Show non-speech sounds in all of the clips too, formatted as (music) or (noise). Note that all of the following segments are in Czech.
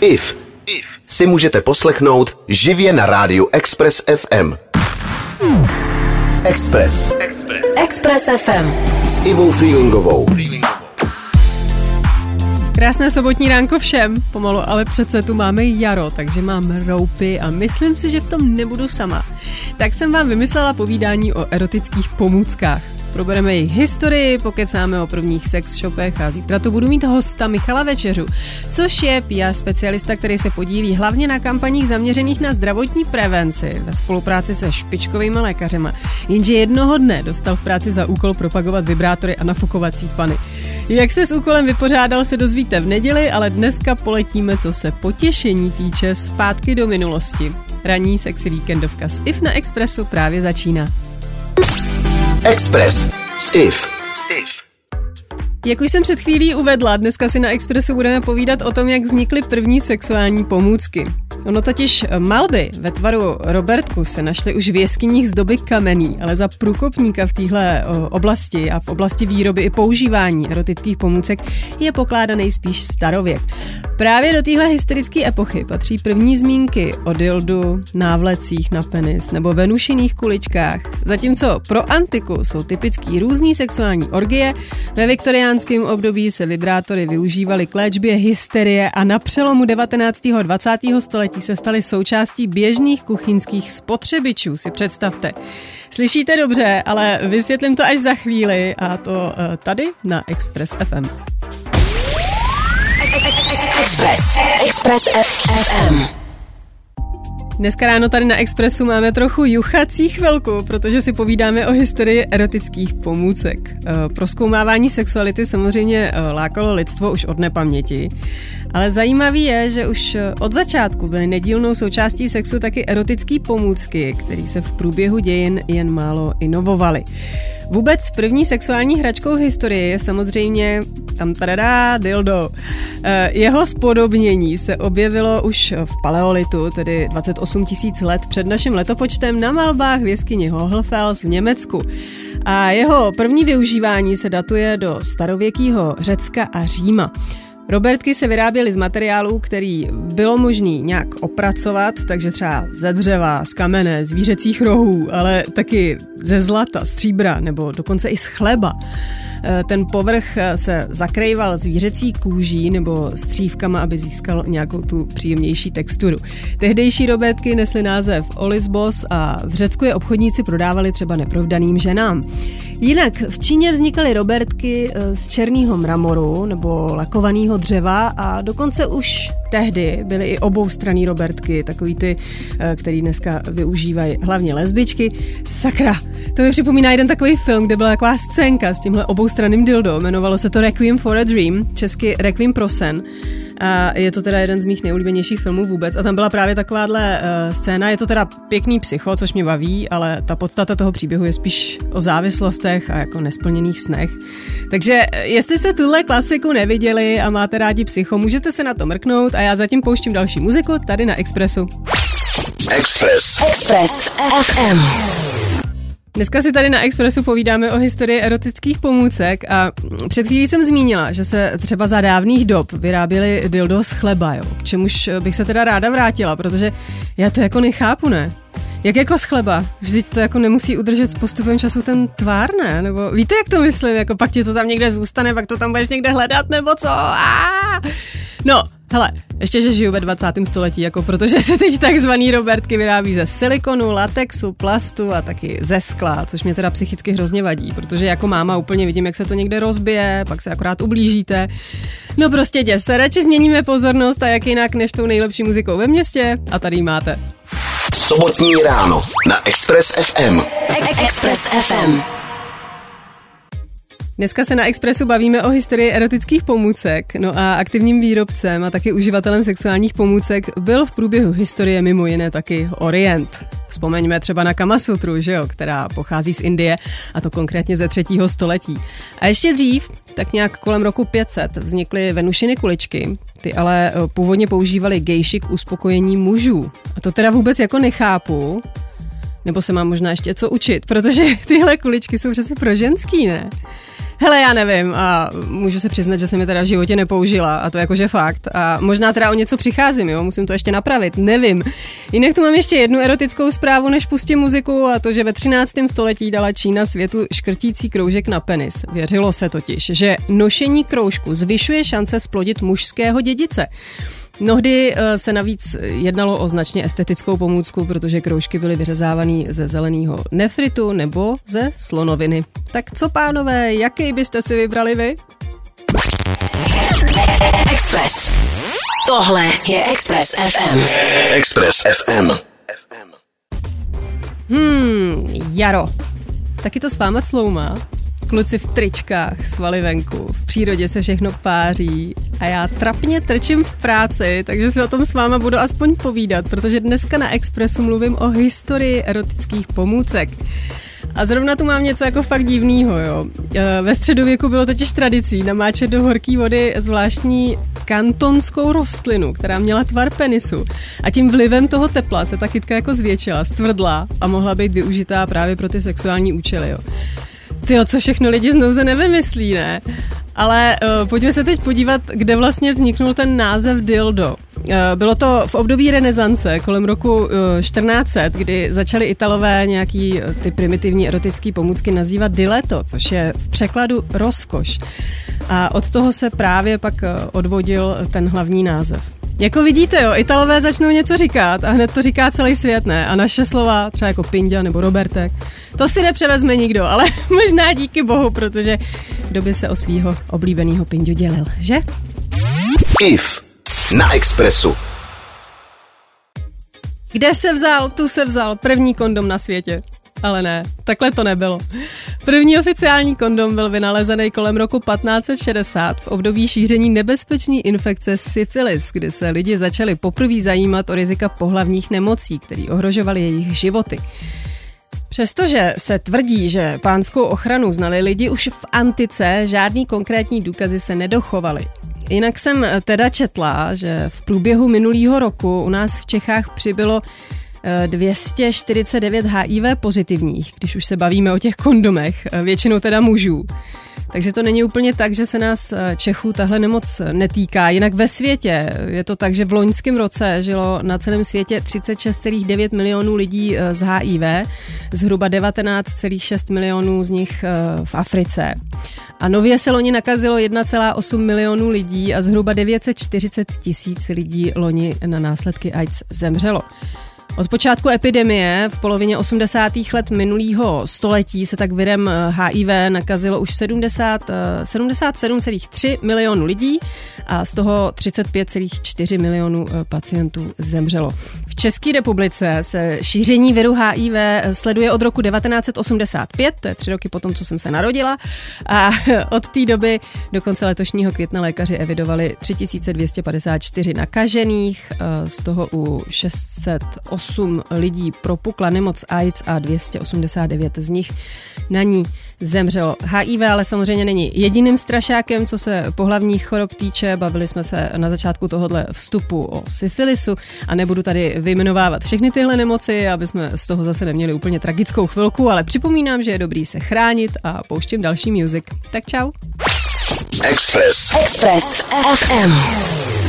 IF si můžete poslechnout živě na rádiu Express FM. Express. Express FM. S Ivou Freelingovou. Krásné sobotní ránko všem, pomalu, ale přece tu máme jaro, takže mám roupy a myslím si, že v tom nebudu sama. Tak jsem vám vymyslela povídání o erotických pomůckách. Probereme jejich historii, pokecáme o prvních sex shopech a zítra tu budu mít hosta Michala Večeřu, což je PR specialista, který se podílí hlavně na kampaních zaměřených na zdravotní prevenci ve spolupráci se špičkovými lékařema. Jenže jednoho dne dostal v práci za úkol propagovat vibrátory a nafukovací pany. Jak se s úkolem vypořádal, se dozvíte v neděli, ale dneska poletíme, co se potěšení týče, zpátky do minulosti. Ranní sexy víkendovka s IF na Expressu právě začíná. Express s IF. Jak už jsem před chvílí uvedla, dneska si na Expressu budeme povídat o tom, jak vznikly první sexuální pomůcky. Ono totiž malby ve tvaru Robertku se našly už v jeskyních z doby kamenný, ale za průkopníka v téhle oblasti a v oblasti výroby i používání erotických pomůcek je pokládaný spíš starověk. Právě do téhle historické epochy patří první zmínky o dildu, návlecích na penis nebo venušiných kuličkách, zatímco pro antiku jsou typický různý sexuální orgie, ve viktoriánském období se vibrátory využívaly k léčbě hysterie a na přelomu 19. a 20. století se staly součástí běžných kuchyňských spotřebičů, si představte. Slyšíte dobře, ale vysvětlím to až za chvíli a to uh, tady na Express FM. Express. Express FM. Dneska ráno tady na Expressu máme trochu juchací chvilku, protože si povídáme o historii erotických pomůcek. Eh, proskoumávání sexuality samozřejmě eh, lákalo lidstvo už od nepaměti, ale zajímavý je, že už eh, od začátku byly nedílnou součástí sexu taky erotické pomůcky, které se v průběhu dějin jen málo inovovaly. Vůbec první sexuální hračkou v historii je samozřejmě tam tadadá, dildo. Jeho spodobnění se objevilo už v paleolitu, tedy 28 tisíc let před naším letopočtem na malbách v jeskyni Hohlfels v Německu. A jeho první využívání se datuje do starověkého Řecka a Říma. Robertky se vyráběly z materiálů, který bylo možné nějak opracovat, takže třeba ze dřeva, z kamene, zvířecích rohů, ale taky ze zlata, stříbra nebo dokonce i z chleba. Eh, ten povrch eh, se zakrýval zvířecí kůží nebo střívkama, aby získal nějakou tu příjemnější texturu. Tehdejší robetky nesly název Olisbos a v Řecku je obchodníci prodávali třeba neprovdaným ženám. Jinak v Číně vznikaly robertky eh, z černého mramoru nebo lakovaného dřeva a dokonce už tehdy byly i oboustranné robertky, takový ty, který dneska využívají hlavně lesbičky. Sakra, to mi připomíná jeden takový film, kde byla taková scénka s tímhle oboustranným dildo. Jmenovalo se to Requiem for a Dream, česky Requiem pro sen. A je to teda jeden z mých nejoblíbenějších filmů vůbec. A tam byla právě takováhle uh, scéna. Je to teda pěkný psycho, což mě baví, ale ta podstata toho příběhu je spíš o závislostech a jako nesplněných snech. Takže eh, jestli se tuhle klasiku neviděli a máte rádi psycho, můžete se na to mrknout a já zatím pouštím další muziku tady na Expressu. Express. Express FM. Dneska si tady na Expressu povídáme o historii erotických pomůcek a před chvílí jsem zmínila, že se třeba za dávných dob vyráběly dildo z chleba, jo, k čemuž bych se teda ráda vrátila, protože já to jako nechápu, ne? Jak jako z chleba? Vždyť to jako nemusí udržet s postupem času ten tvár, ne? Nebo víte, jak to myslím? Jako pak ti to tam někde zůstane, pak to tam budeš někde hledat, nebo co? Aaaa! No, hele, ještě, že žiju ve 20. století, jako protože se teď takzvaný Robertky vyrábí ze silikonu, latexu, plastu a taky ze skla, což mě teda psychicky hrozně vadí, protože jako máma úplně vidím, jak se to někde rozbije, pak se akorát ublížíte. No prostě děs se, radši změníme pozornost a jak jinak než tou nejlepší muzikou ve městě a tady máte. Sobotní ráno na Express FM. Express FM. Dneska se na Expressu bavíme o historii erotických pomůcek, no a aktivním výrobcem a taky uživatelem sexuálních pomůcek byl v průběhu historie mimo jiné taky Orient. Vzpomeňme třeba na Kamasutru, že jo, která pochází z Indie a to konkrétně ze třetího století. A ještě dřív, tak nějak kolem roku 500, vznikly venušiny kuličky, ty ale eh, původně používali gejši k uspokojení mužů. A to teda vůbec jako nechápu, nebo se mám možná ještě co učit, protože (laughs) tyhle kuličky jsou přece pro ženský, ne? Hele, já nevím a můžu se přiznat, že jsem je teda v životě nepoužila a to jakože fakt. A možná teda o něco přicházím, jo, musím to ještě napravit, nevím. Jinak tu mám ještě jednu erotickou zprávu, než pustím muziku a to, že ve 13. století dala Čína světu škrtící kroužek na penis. Věřilo se totiž, že nošení kroužku zvyšuje šance splodit mužského dědice. Mnohdy eh, se navíc jednalo o značně estetickou pomůcku, protože kroužky byly vyřezávané ze zeleného nefritu nebo ze slonoviny. Tak co pánové, jaký byste si vybrali vy? Express. Tohle je Express FM. Express FM. Hmm, jaro. Taky to s váma cloumá? Kluci v tričkách, svaly venku, v přírodě se všechno páří a já trapně trčím v práci, takže si o tom s váma budu aspoň povídat, protože dneska na Expressu mluvím o historii erotických pomůcek. A zrovna tu mám něco jako fakt divného, jo. E, ve středověku bylo totiž tradicí namáčet do horké vody zvláštní kantonskou rostlinu, která měla tvar penisu. A tím vlivem toho tepla se ta kytka jako zvětšila, stvrdla a mohla být využitá právě pro ty sexuální účely, jo. Ty co všechno lidi znouze nevymyslí, ne? Ale uh, pojďme se teď podívat, kde vlastně vzniknul ten název dildo. Uh, bylo to v období renesance, kolem roku uh, 1400, kdy začali Italové nějaký uh, ty primitivní erotické pomůcky nazývat dileto, což je v překladu rozkoš. A od toho se právě pak uh, odvodil ten hlavní název. Jako vidíte, jo, Italové začnou něco říkat a hned to říká celý svět, ne? A naše slova, třeba jako Pindia nebo Robertek, to si nepřevezme nikdo, ale (laughs) možná díky bohu, protože kdo by se o svého oblíbeného Pindu dělil, že? IF na Expressu. Kde se vzal, tu se vzal první kondom na světě. Ale ne, takhle to nebylo. První oficiální kondom byl vynalezený kolem roku 1560 v období šíření nebezpečné infekce syfilis, kdy se lidi začali poprvé zajímat o rizika pohlavních nemocí, které ohrožovaly jejich životy. Přestože se tvrdí, že pánskou ochranu znali lidi už v antice, žádný konkrétní důkazy se nedochovaly. Jinak jsem teda četla, že v průběhu minulého roku u nás v Čechách přibylo 249 HIV pozitivních, když už se bavíme o těch kondomech, většinou teda mužů. Takže to není úplně tak, že se nás eh, Čechů tahle nemoc netýká. Jinak ve světě je to tak, že v loňském roce žilo na celém světě 36,9 milionů lidí eh, z HIV, zhruba 19,6 milionů z nich eh, v Africe. A nově se loni nakazilo 1,8 milionů lidí a zhruba 940 tisíc lidí loni na následky AIDS zemřelo. Od počátku epidemie v polovině 80. let minulého století se tak virem HIV nakazilo už 70, 77,3 milionů lidí a z toho 35,4 milionů eh, pacientů zemřelo. V České republice se šíření viru HIV sleduje od roku 1985, to je tři roky potom, co jsem se narodila, a (laughs) od té doby do konce letošního května lékaři evidovali 3254 nakažených, eh, z toho u 608 8 lidí propukla nemoc AIDS a 289 z nich na ní zemřelo. HIV ale samozřejmě není jediným strašákem, co se pohlavních chorob týče. Bavili jsme se na začátku tohohle vstupu o syfilisu a nebudu tady vyjmenovávat všechny tyhle nemoci, aby jsme z toho zase neměli úplně tragickou chvilku, ale připomínám, že je dobrý se chránit a pouštím další music. Tak čau. Express. Express FM.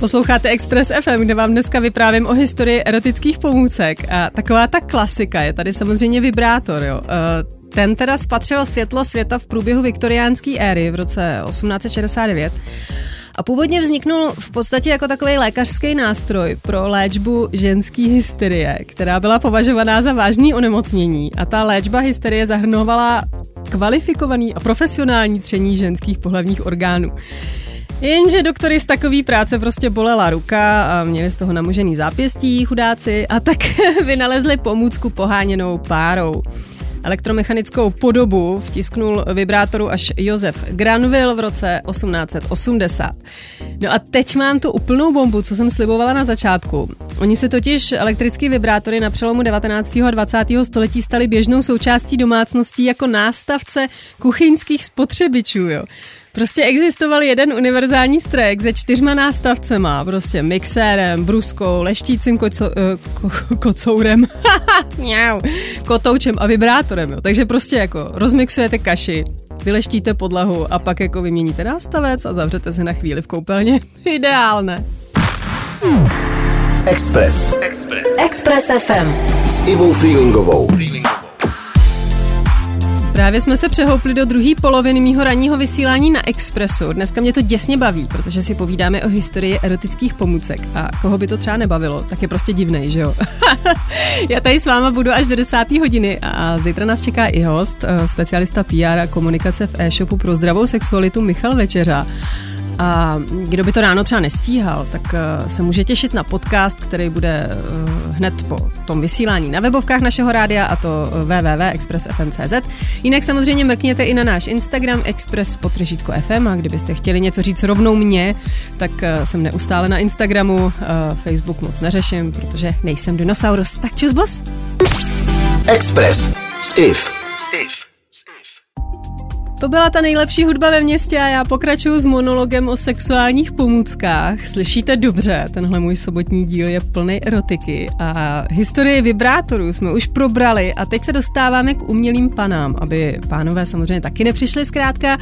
Posloucháte Express FM, kde vám dneska vyprávím o historii erotických pomůcek. A taková ta klasika je tady samozřejmě vibrátor. Jo. E, ten teda spatřil světlo světa v průběhu viktoriánské éry v roce 1869. A původně vzniknul v podstatě jako takový lékařský nástroj pro léčbu ženské hysterie, která byla považovaná za vážný onemocnění. A ta léčba hysterie zahrnovala kvalifikovaný a profesionální tření ženských pohlavních orgánů. Jenže doktory z takový práce prostě bolela ruka a měli z toho namožený zápěstí, chudáci, a tak (laughs) vynalezli pomůcku poháněnou párou. Elektromechanickou podobu vtisknul vibrátoru až Josef Granville v roce 1880. No a teď mám tu úplnou bombu, co jsem slibovala na začátku. Oni se totiž elektrické vibrátory na přelomu 19. a 20. století staly běžnou součástí domácností jako nástavce kuchyňských spotřebičů. Jo. Prostě existoval jeden univerzální strek se čtyřma nástavcema, prostě mixérem, bruskou, leštícím koco, uh, ko, (laughs) kocourem, (laughs) kotoučem a vibrátorem. Jo. Takže prostě jako rozmixujete kaši, vyleštíte podlahu a pak jako vyměníte nástavec a zavřete se na chvíli v koupelně. (laughs) Ideálne. Express. Express. Express FM. S Ivou Freelingovou. Právě jsme se přehoupli do druhé poloviny mýho ranního vysílání na Expressu. Dneska mě to děsně baví, protože si povídáme o historii erotických pomůcek. A koho by to třeba nebavilo, tak je prostě divnej, že jo? (laughs) Já tady s váma budu až do 10. hodiny a zítra nás čeká i host, eh, specialista PR a komunikace v e-shopu pro zdravou sexualitu Michal Večeřa. A kdo by to ráno třeba nestíhal, tak eh, se může těšit na podcast, který bude eh, hned po tom vysílání na webovkách našeho rádia a to eh, www.expressfm.cz. Jinak samozřejmě mrkněte i na náš Instagram Express potržítko FM a kdybyste chtěli něco říct rovnou mě, tak jsem neustále na Instagramu, Facebook moc neřeším, protože nejsem dinosaurus. Tak čus, boss! Express s IF. To byla ta nejlepší hudba ve městě a já pokračuju s monologem o sexuálních pomůckách. Slyšíte dobře, tenhle můj sobotní díl je plný erotiky a historii vibrátorů jsme už probrali a teď se dostáváme k umělým panám, aby pánové samozřejmě taky nepřišli zkrátka.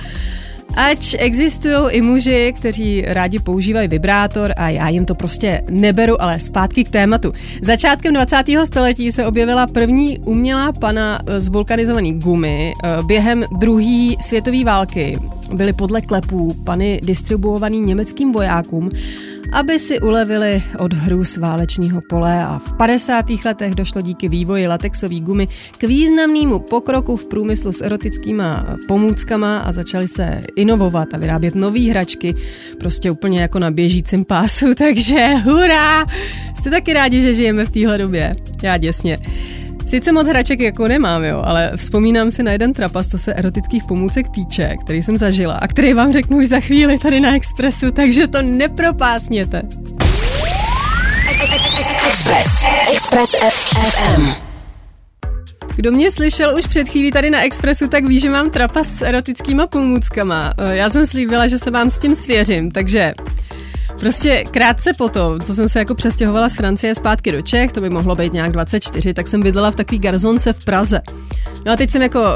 Ač existují i muži, kteří rádi používají vibrátor a já jim to prostě neberu, ale zpátky k tématu. Začátkem 20. století se objevila první umělá pana z vulkanizované gumy eh, během druhé světové války. Byly podle klepů pany distribuovaný německým vojákům aby si ulevili od hrůz válečního pole a v 50. letech došlo díky vývoji latexové gumy k významnému pokroku v průmyslu s erotickýma pomůckama a začaly se inovovat a vyrábět nové hračky, prostě úplně jako na běžícím pásu, (laughs) takže hurá! Jste taky rádi, že žijeme v téhle době? Já děsně. Sice moc hraček jako nemám, jo, ale vzpomínám si na jeden trapas, co se erotických pomůcek týče, který jsem zažila a který vám řeknu už za chvíli tady na Expressu, takže to nepropásněte. Express. Express FM. Kdo mě slyšel už před chvílí tady na Expressu, tak ví, že mám trapas s erotickýma pomůckama. Já jsem slíbila, že se vám s tím svěřím, takže Prostě krátce potom, co jsem se jako přestěhovala z Francie zpátky do Čech, to by mohlo být nějak 24, tak jsem bydlela v takový garzonce v Praze. No a teď jsem jako uh,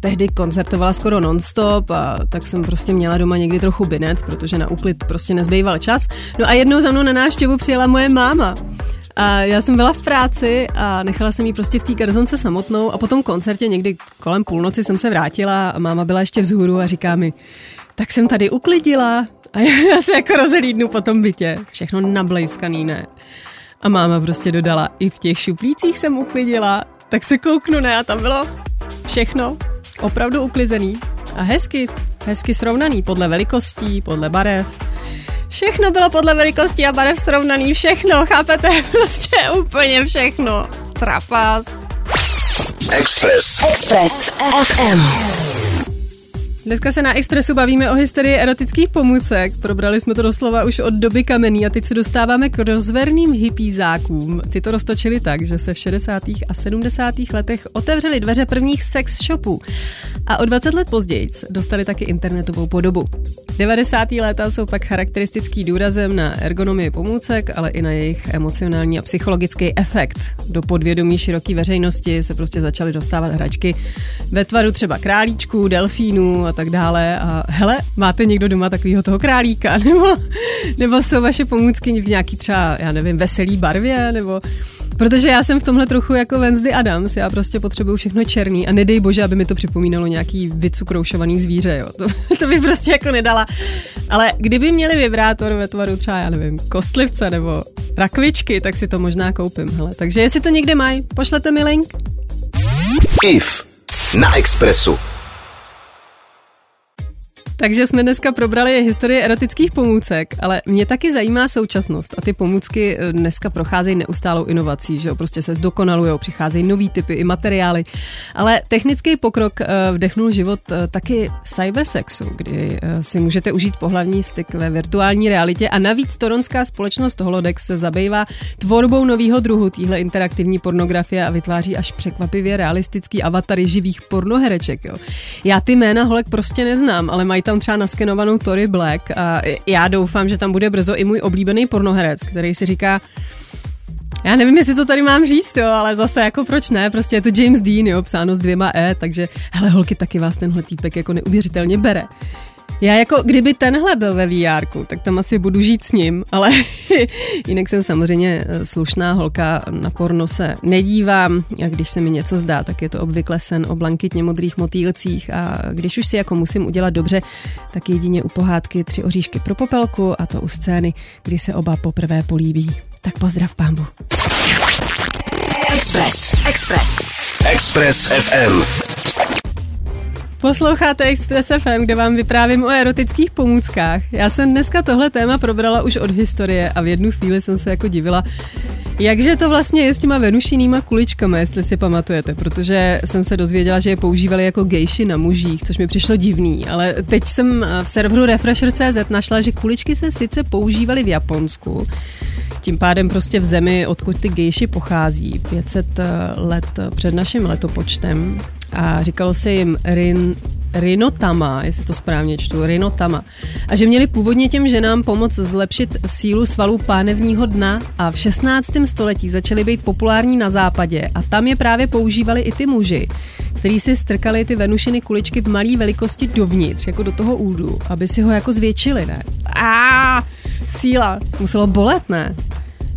tehdy koncertovala skoro nonstop a tak jsem prostě měla doma někdy trochu binec, protože na úklid prostě nezbýval čas. No a jednou za mnou na návštěvu přijela moje máma. A já jsem byla v práci a nechala jsem jí prostě v té garzonce samotnou a po tom koncertě někdy kolem půlnoci jsem se vrátila a máma byla ještě vzhůru a říká mi, tak jsem tady uklidila, a já se jako rozhlídnu po tom bytě. Všechno nablejskaný, ne? A máma prostě dodala, i v těch šuplících jsem uklidila, tak se kouknu, ne? A tam bylo všechno opravdu uklizený a hezky, hezky srovnaný podle velikostí, podle barev. Všechno bylo podle velikosti a barev srovnaný, všechno, chápete? (laughs) Prostě úplně všechno. Trapas. Express. Express FM. Dneska se na Expressu bavíme o historii erotických pomůcek. Probrali jsme to doslova už od doby kamení a teď se dostáváme k rozverným hypízákům. Ty to roztočili tak, že se v 60. a 70. letech otevřely dveře prvních sex shopů a o 20 let později dostali taky internetovou podobu. 90. léta jsou pak charakteristický důrazem na ergonomii pomůcek, ale i na jejich emocionální a psychologický efekt. Do podvědomí široké veřejnosti se prostě začaly dostávat hračky ve tvaru třeba králíčků, delfínů a tak dále. A hele, máte někdo doma takového toho králíka? (laughs) Nebo, nebo jsou vaše pomůcky v nějaký třeba, já nevím, veselý barvě? Nebo Protože já jsem v tomhle trochu jako Wednesday Adams, já prostě potřebuju všechno černý a nedej bože, aby mi to připomínalo nějaký vycukroušovaný zvíře, jo. To, (laughs) to by prostě jako nedala. Ale kdyby měli vibrátor ve tvaru třeba, já nevím, kostlivce nebo rakvičky, tak si to možná koupím, hele. Takže jestli to někde mají, pošlete mi link. IF na Expressu. Takže jsme dneska probrali historii erotických pomůcek, ale mě taky zajímá současnost a ty pomůcky eh, dneska procházejí neustálou inovací, že jo, prostě se zdokonalují, přicházejí nový typy i materiály, ale technický pokrok eh, vdechnul život eh, taky cybersexu, kdy si můžete užít pohlavní styk ve virtuální realitě a navíc toronská společnost Holodex se zabývá tvorbou nového druhu téhle interaktivní pornografie a vytváří až překvapivě realistický avatary živých pornohereček. Jo. Já ty jména holek prostě neznám, ale mají tam třeba naskenovanou Tory Black a já doufám, že tam bude brzo i můj oblíbený pornoherec, který si říká, já nevím, jestli to tady mám říct, jo, ale zase jako proč ne, prostě je to James Dean, jo, psáno s dvěma E, takže hele holky, taky vás tenhle týpek jako neuvěřitelně bere. Já jako, kdyby tenhle byl ve VR, tak tam asi budu žít s ním, ale (laughs) jinak jsem samozřejmě eh, slušná holka, na porno se nedívám a když se mi něco zdá, tak je to obvykle sen o blankitně modrých motýlcích a když už si jako musím udělat dobře, tak jedině u pohádky tři oříšky pro popelku a to u scény, kdy se oba poprvé políbí. Tak pozdrav pámbu. Express. Express. Express FM. Posloucháte Express FM, kde vám vyprávím o erotických pomůckách. Já jsem dneska tohle téma probrala už od historie a v jednu chvíli jsem se jako divila, jakže to vlastně je s těma venušinýma kuličkami, jestli si pamatujete, protože jsem se dozvěděla, že je používali jako gejši na mužích, což mi přišlo divný, ale teď jsem v serveru Refresher.cz našla, že kuličky se sice používaly v Japonsku, tím pádem prostě v zemi, odkud ty gejši pochází, 500 let před naším letopočtem, a říkalo se jim Rin, Rinotama, jestli to správně čtu, Rinotama. A že měli původně těm ženám pomoct zlepšit sílu svalů pánevního dna a v 16. století začaly být populární na západě a tam je právě používali i ty muži, kteří si strkali ty venušiny kuličky v malé velikosti dovnitř, jako do toho údu, aby si ho jako zvětšili, ne? A síla, muselo bolet, ne?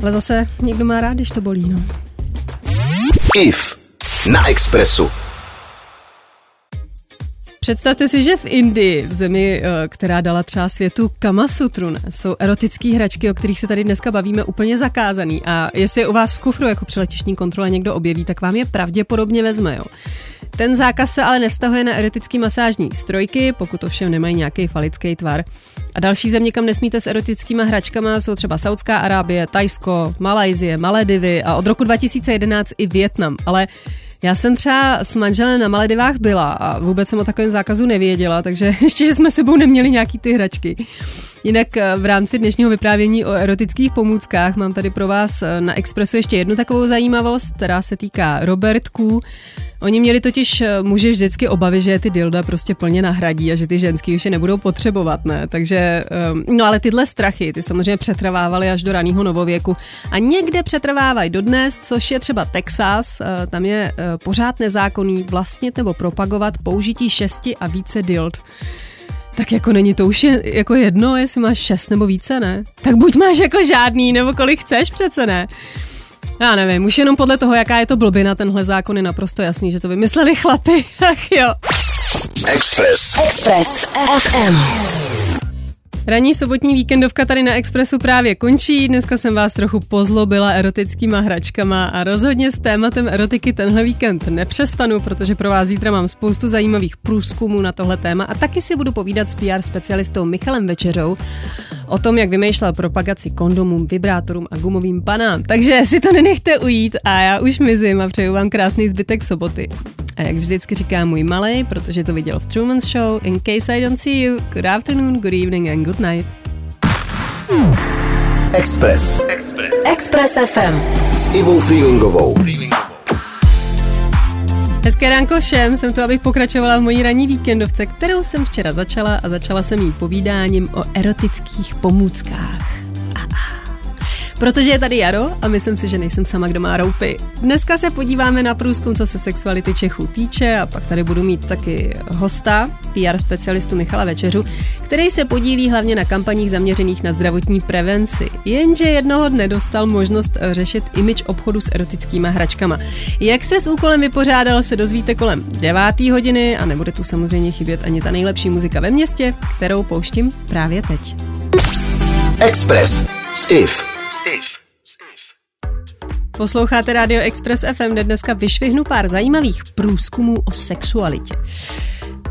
Ale zase někdo má rád, když to bolí, no. IF na Expressu. Představte si, že v Indii, v zemi, eh, která dala třeba světu Kamasutru, ne, jsou erotické hračky, o kterých se tady dneska bavíme, úplně zakázaný. A jestli je u vás v kufru jako při letišní kontrole někdo objeví, tak vám je pravděpodobně vezme. Jo. Ten zákaz se ale nevztahuje na erotický masážní strojky, pokud ovšem nemají nějaký falický tvar. A další země, kam nesmíte s erotickými hračkama, jsou třeba Saudská Arábie, Tajsko, Malajzie, Maledivy a od roku 2011 i Větnam. Ale já jsem třeba s manželem na Maledivách byla a vůbec jsem o takovém zákazu nevěděla, takže (laughs) ještě, že jsme sebou neměli nějaký ty hračky. Jinak eh, v rámci dnešního vyprávění o erotických pomůckách mám tady pro vás eh, na Expressu ještě jednu takovou zajímavost, která se týká Robertků. Oni měli totiž eh, muži vždycky obavy, že ty dilda prostě plně nahradí a že ty ženský už je nebudou potřebovat, ne? Takže, no ale tyhle strachy, ty samozřejmě přetrvávaly až do raného novověku a někde přetrvávají dodnes, což je třeba Texas, tam je pořád nezákonný vlastnit nebo propagovat použití šesti a více dild. Tak jako není to už je, jako jedno, jestli máš šest nebo více, ne? Tak buď máš jako žádný, nebo kolik chceš přece, ne? Já nevím, už jenom podle toho, jaká je to blbina, tenhle zákon je naprosto jasný, že to vymysleli chlapi. (laughs) Ach jo. Express. Express FM. Ranní sobotní víkendovka tady na Expressu právě končí. Dneska jsem vás trochu pozlobila erotickýma hračkama a rozhodně s tématem erotiky tenhle víkend nepřestanu, protože pro vás zítra mám spoustu zajímavých průzkumů na tohle téma a taky si budu povídat s PR specialistou Michalem Večeřou o tom, jak vymýšlel propagaci kondomům, vibrátorům a gumovým panám. Takže si to nenechte ujít a já už mizím a přeju vám krásný zbytek soboty. A jak vždycky říká můj malý, protože to viděl v Truman's Show, in case I don't see you, good afternoon, good evening and good night. Express. Express. Express FM. S Ivou Freelingovou. Hezké ránko všem, jsem tu, abych pokračovala v mojí ranní víkendovce, kterou jsem včera začala a začala jsem jí povídáním o erotických pomůckách. Protože je tady jaro a myslím si, že nejsem sama, kdo má roupy. Dneska se podíváme na průzkum, co se sexuality Čechů týče a pak tady budu mít taky hosta, PR specialistu Michala Večeřu, který se podílí hlavně na kampaních zaměřených na zdravotní prevenci. Jenže jednoho dne dostal možnost řešit imič obchodu s erotickými hračkama. Jak se s úkolem vypořádal, se dozvíte kolem 9. hodiny a nebude tu samozřejmě chybět ani ta nejlepší muzika ve městě, kterou pouštím právě teď. Express s IF. Posloucháte Radio Express FM, kde dneska vyšvihnu pár zajímavých průzkumů o sexualitě.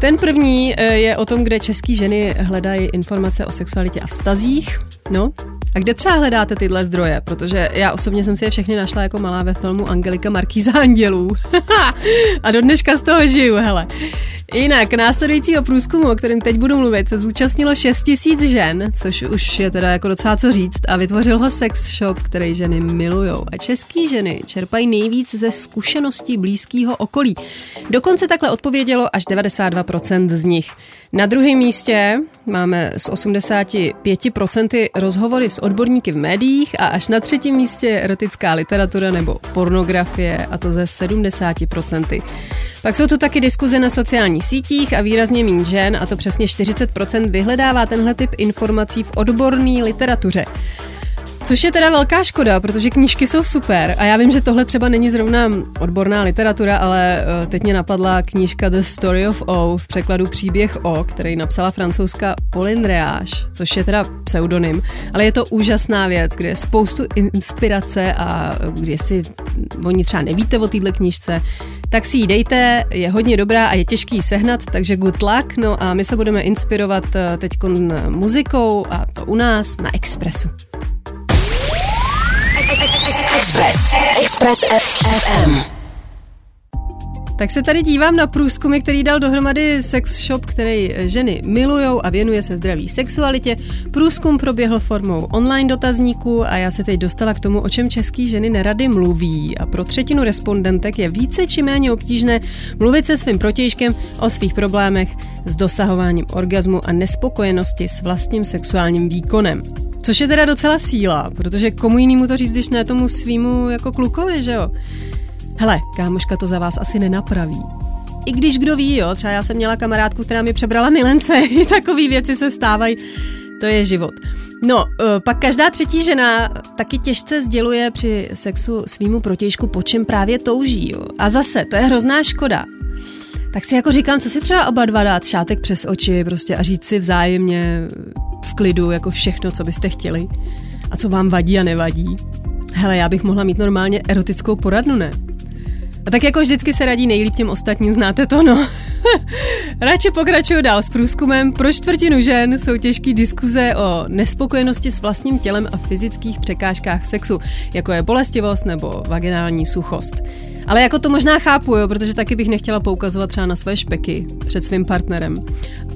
Ten první eh, je o tom, kde české ženy hledají informace o sexualitě a vztazích. No, a kde třeba hledáte tyhle zdroje? Protože já osobně jsem si je všechny našla jako malá ve filmu Angelika Markýza Andělů. (laughs) a do dneška z toho žiju, hele. Jinak následujícího průzkumu, o kterém teď budu mluvit, se zúčastnilo 6 tisíc žen, což už je teda jako docela co říct, a vytvořil ho sex shop, který ženy milujou. A český ženy čerpají nejvíc ze zkušeností blízkého okolí. Dokonce takhle odpovědělo až 92% z nich. Na druhém místě máme z 85% rozhovory s odborníky v médiích a až na třetím místě erotická literatura nebo pornografie, a to ze 70%. Pak jsou tu taky diskuze na sociálních sítích a výrazně méně žen, a to přesně 40% vyhledává tenhle typ informací v odborné literatuře. Což je teda velká škoda, protože knížky jsou super a já vím, že tohle třeba není zrovna odborná literatura, ale eh, teď mě napadla knížka The Story of O v překladu Příběh O, který napsala francouzská Pauline Reage, což je teda pseudonym, ale je to úžasná věc, kde je spoustu inspirace a když si oni třeba nevíte o této knížce, tak si ji dejte, je hodně dobrá a je těžký sehnat, takže good luck. No a my se budeme inspirovat eh, teď muzikou a to u nás na Expressu. Express. Express FM. Tak se tady dívám na průzkumy, který dal dohromady sex shop, který ženy milujou a věnuje se zdraví sexualitě. Průzkum proběhl formou online dotazníků a já se teď dostala k tomu, o čem český ženy nerady mluví. A pro třetinu respondentek je více či méně obtížné mluvit se svým protějškem o svých problémech s dosahováním orgazmu a nespokojenosti s vlastním sexuálním výkonem. Což je teda docela síla, protože komu jinému to říct, když ne tomu svýmu jako klukovi, že jo? Hele, kámoška to za vás asi nenapraví. I když kdo ví, jo, třeba já jsem měla kamarádku, která mi přebrala milence, (laughs) takové věci se stávají, to je život. No, eh, pak každá třetí žena taky těžce sděluje při sexu svýmu protějšku, po čem právě touží. Jo. A zase, to je hrozná škoda. Tak si jako říkám, co si třeba oba dva dát šátek přes oči prostě a říct si vzájemně v klidu jako všechno, co byste chtěli a co vám vadí a nevadí. Hele, já bych mohla mít normálně erotickou poradnu, ne? A tak jako vždycky se radí nejlíp těm ostatním, znáte to, no. (laughs) Radši pokračuju dál s průzkumem. Pro čtvrtinu žen jsou těžké diskuze o nespokojenosti s vlastním tělem a fyzických překážkách sexu, jako je bolestivost nebo vaginální suchost. Ale jako to možná chápu, jo, protože taky bych nechtěla poukazovat třeba na své špeky před svým partnerem.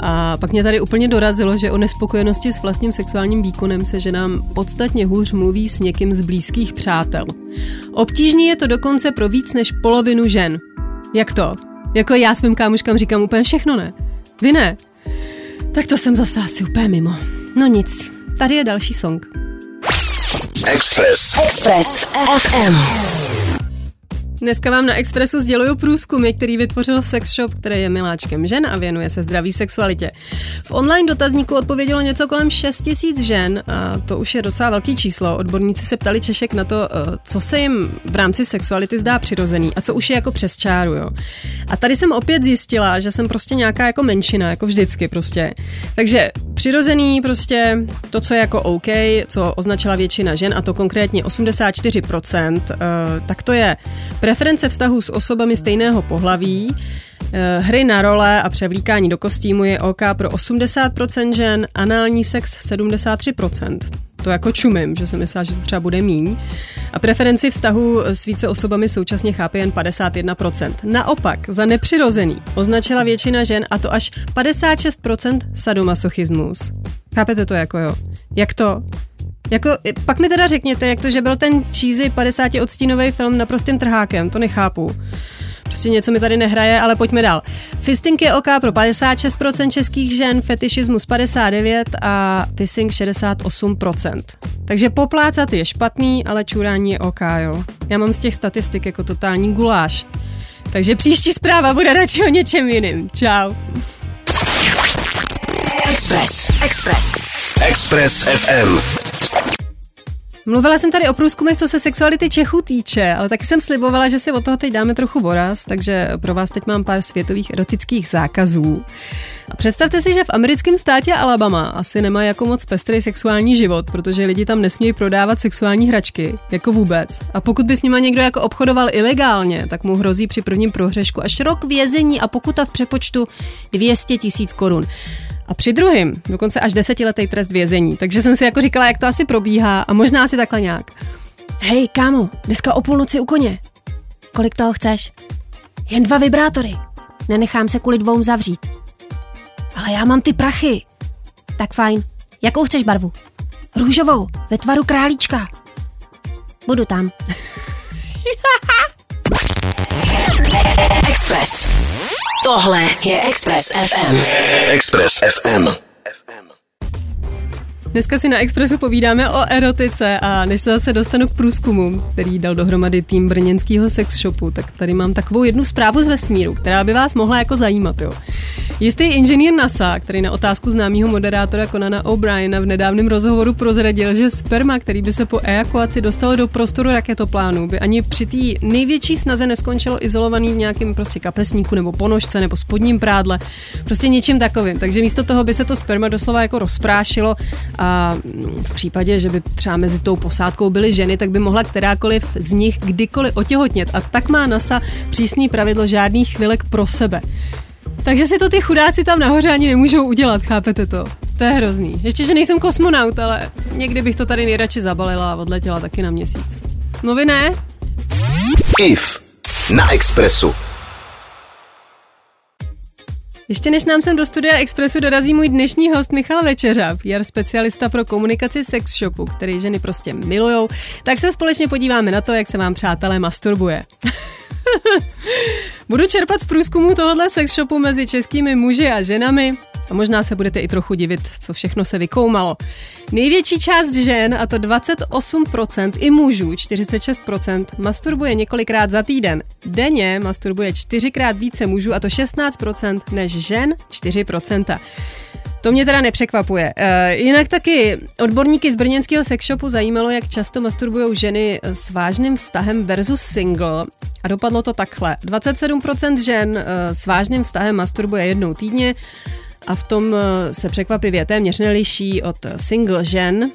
A pak mě tady úplně dorazilo, že o nespokojenosti s vlastním sexuálním výkonem se ženám podstatně hůř mluví s někým z blízkých přátel. Obtížný je to dokonce pro víc než polovinu žen. Jak to? Jako já svým kámoškám říkám úplně všechno ne. Vy ne? Tak to jsem zase asi úplně mimo. No nic, tady je další song. Express. Express FM. Dneska vám na Expressu sděluju průzkumy, který vytvořil sex shop, který je miláčkem žen a věnuje se zdraví sexualitě. V online dotazníku odpovědělo něco kolem 6 tisíc žen a to už je docela velký číslo. Odborníci se ptali Češek na to, eh, co se jim v rámci sexuality zdá přirozený a co už je jako přes čáru. Jo. A tady jsem opět zjistila, že jsem prostě nějaká jako menšina, jako vždycky prostě. Takže přirozený prostě to, co je jako OK, co označila většina žen a to konkrétně 84%, eh, tak to je Preference vztahu s osobami stejného pohlaví, eh, hry na role a převlíkání do kostýmu je OK pro 80% žen, anální sex 73%. To jako čumím, že jsem myslela, že to třeba bude míň. A preferenci vztahu s více osobami současně chápe jen 51%. Naopak, za nepřirozený označila většina žen a to až 56% sadomasochismus. Chápete to jako jo? Jak to? Jako, pak mi teda řekněte, jak to, že byl ten cheesy 50 odstínový film naprostým trhákem, to nechápu. Prostě něco mi tady nehraje, ale pojďme dál. Fisting je OK pro 56% českých žen, fetišismus 59% a pissing 68%. Takže poplácat je špatný, ale čurání je OK, jo. Já mám z těch statistik jako totální guláš. Takže příští zpráva bude radši o něčem jiným. Čau. Express. Express. Express FM. Mluvila jsem tady o průzkumech, co se sexuality Čechů týče, ale taky jsem slibovala, že si od toho teď dáme trochu voraz, takže pro vás teď mám pár světových erotických zákazů. A představte si, že v americkém státě Alabama asi nemá jako moc pestrý sexuální život, protože lidi tam nesmějí prodávat sexuální hračky, jako vůbec. A pokud by s nima někdo jako obchodoval ilegálně, tak mu hrozí při prvním prohřešku až rok vězení a pokuta v přepočtu 200 tisíc korun. A při druhém dokonce až desetiletý trest vězení. Takže jsem si jako říkala, jak to asi probíhá a možná asi takhle nějak. Hej, kámo, dneska o půlnoci u koně. Kolik toho chceš? Jen dva vibrátory. Nenechám se kvůli dvou zavřít. Ale já mám ty prachy. Tak fajn. Jakou chceš barvu? Růžovou, ve tvaru králíčka. Budu tam. (laughs) Express. Tohle je Express FM. Express FM. Dneska si na Expressu povídáme o erotice a než se zase dostanu k průzkumu, který dal dohromady tým brněnského sex shopu, tak tady mám takovou jednu zprávu z vesmíru, která by vás mohla jako zajímat. Jo. Jistý inženýr NASA, který na otázku známého moderátora Conana O'Briena v nedávném rozhovoru prozradil, že sperma, který by se po ejakuaci dostalo do prostoru raketoplánu, by ani při té největší snaze neskončilo izolovaný v nějakém prostě kapesníku nebo ponožce nebo spodním prádle, prostě něčím takovým. Takže místo toho by se to sperma doslova jako rozprášilo a v případě, že by třeba mezi tou posádkou byly ženy, tak by mohla kterákoliv z nich kdykoliv otěhotnět. A tak má NASA přísný pravidlo žádných chvilek pro sebe. Takže si to ty chudáci tam nahoře ani nemůžou udělat, chápete to? To je hrozný. Ještě, že nejsem kosmonaut, ale někdy bych to tady nejradši zabalila a odletěla taky na měsíc. No vy ne? IF na Expressu. Ještě než nám sem do studia Expressu dorazí můj dnešní host Michal Večeřa, PR specialista pro komunikaci sex shopu, který ženy prostě milujou, tak se společně podíváme na to, jak se vám přátelé masturbuje. (laughs) Budu čerpat z průzkumu tohohle sex shopu mezi českými muži a ženami, a možná se budete i trochu divit, co všechno se vykoumalo. Největší část žen, a to 28%, i mužů 46%, masturbuje několikrát za týden. Denně masturbuje čtyřikrát více mužů, a to 16%, než žen 4%. To mě teda nepřekvapuje. E, jinak taky odborníky z brněnského sexshopu zajímalo, jak často masturbují ženy s vážným vztahem versus single. A dopadlo to takhle. 27% žen e, s vážným vztahem masturbuje jednou týdně, a v tom eh, se překvapivě téměř neliší od single žen,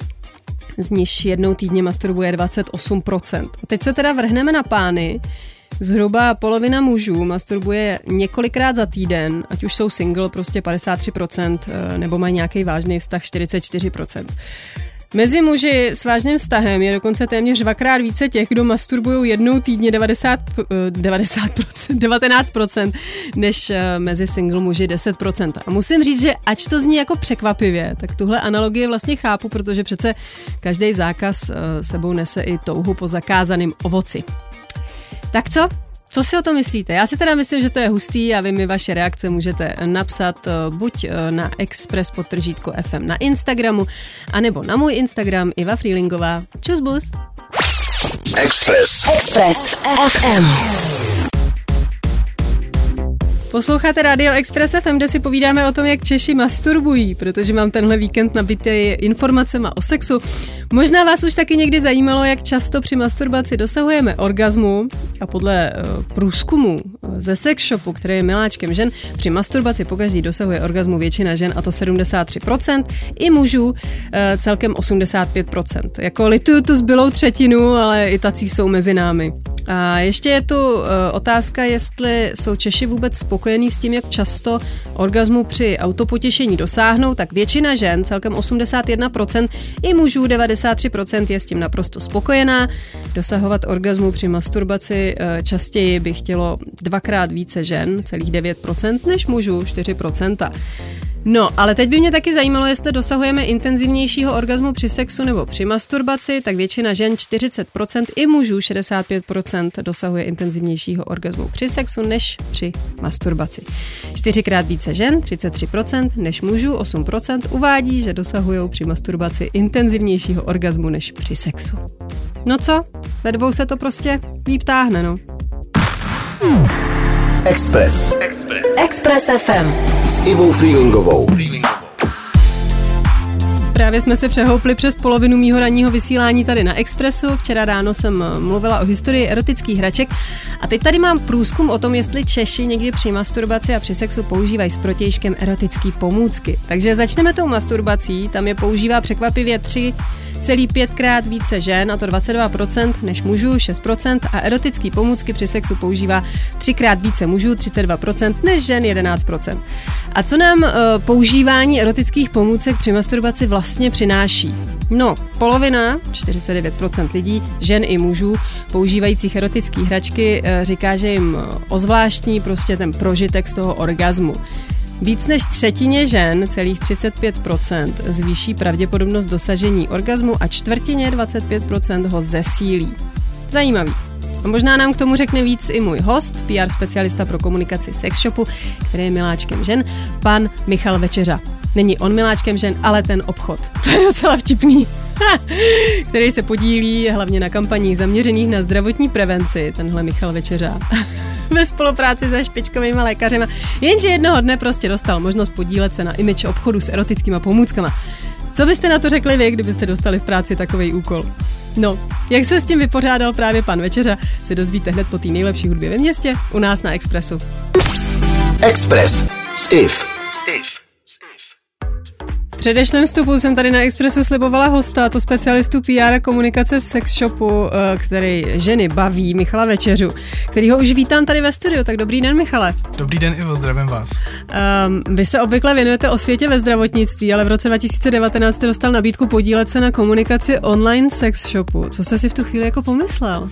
z níž jednou týdně masturbuje 28%. A teď se teda vrhneme na pány. Zhruba polovina mužů masturbuje několikrát za týden, ať už jsou single prostě 53% eh, nebo mají nějaký vážný vztah 44%. Mezi muži s vážným vztahem je dokonce téměř dvakrát více těch, kdo masturbují jednou týdně 90, 90%, 19%, než eh, mezi single muži 10%. A musím říct, že ač to zní jako překvapivě, tak tuhle analogii vlastně chápu, protože přece každý zákaz eh, sebou nese i touhu po zakázaném ovoci. Tak co? Co si o to myslíte? Já si teda myslím, že to je hustý a vy mi vaše reakce můžete napsat eh, buď eh, na Express podtržítko FM na Instagramu, anebo na můj Instagram Iva Freelingová. Čus bus! Express. Express FM. Posloucháte Radio Express FM, kde si povídáme o tom, jak Češi masturbují, protože mám tenhle víkend nabitý informacemi o sexu. Možná vás už taky někdy zajímalo, jak často při masturbaci dosahujeme orgazmu a podle uh, průzkumu ze sex shopu, který je miláčkem žen, při masturbaci pokaždý dosahuje orgazmu většina žen a to 73%, i mužů uh, celkem 85%. Jako lituju tu zbylou třetinu, ale i tací jsou mezi námi. A ještě je tu uh, otázka, jestli jsou Češi vůbec spokojení s tím, jak často orgazmu při autopotěšení dosáhnou, tak většina žen, celkem 81%, i mužů 93% je s tím naprosto spokojená. Dosahovat orgazmu při masturbaci uh, častěji by chtělo dvakrát více žen, celých 9%, než mužů 4%. No, ale teď by mě taky zajímalo, jestli dosahujeme intenzivnějšího orgazmu při sexu nebo při masturbaci, tak většina žen 40% i mužů 65% dosahuje intenzivnějšího orgazmu při sexu než při masturbaci. Čtyřikrát více žen, 33%, než mužů 8% uvádí, že dosahují při masturbaci intenzivnějšího orgazmu než při sexu. No co? Ve dvou se to prostě líp táhne, no. Express. Express FM. S Ivou Freelingovou. Právě jsme se přehoupli přes polovinu mýho ranního vysílání tady na Expressu. Včera ráno jsem mluvila o historii erotických hraček a teď tady mám průzkum o tom, jestli Češi někdy při masturbaci a při sexu používají s protějškem erotické pomůcky. Takže začneme tou masturbací, tam je používá překvapivě tři celý pětkrát více žen, a to 22%, než mužů, 6%, a erotický pomůcky při sexu používá třikrát více mužů, 32%, než žen, 11%. A co nám uh, používání erotických pomůcek při masturbaci vlastně přináší? No, polovina, 49% lidí, žen i mužů, používajících erotické hračky, eh, říká, že jim ozvláštní prostě ten prožitek z toho orgazmu. Víc než třetině žen, celých 35%, zvýší pravděpodobnost dosažení orgazmu a čtvrtině 25% ho zesílí. Zajímavý. A možná nám k tomu řekne víc i můj host, PR specialista pro komunikaci sex shopu, který je miláčkem žen, pan Michal Večeřa. Není on miláčkem žen, ale ten obchod. (laughs) To je docela vtipný. (laughs) který se podílí hlavně na kampaních zaměřených na zdravotní prevenci, tenhle Michal Večeřa. (laughs) ve spolupráci se špičkovými lékaři. Jenže jednoho dne prostě dostal možnost podílet se na image obchodu s erotickými pomůckama. Co byste na to řekli vy, kdybyste dostali v práci takový úkol? No, jak se s tím vypořádal právě pan Večeřa, se dozvíte hned po té nejlepší hudbě ve městě u nás na Expressu. Express s IF. Předešlém vstupu jsem tady na Expressu slibovala hosta, to specialistu PR a komunikace v sex shopu, eh, který ženy baví, Michala Večeřu, který ho už vítám tady ve studiu. Tak dobrý den, Michale. Dobrý den, Ivo, zdravím vás. Um, vy se obvykle věnujete o světě ve zdravotnictví, ale v roce 2019 jste dostal nabídku podílet se na komunikaci online sex shopu. Co jste si v tu chvíli jako pomyslel? Uh,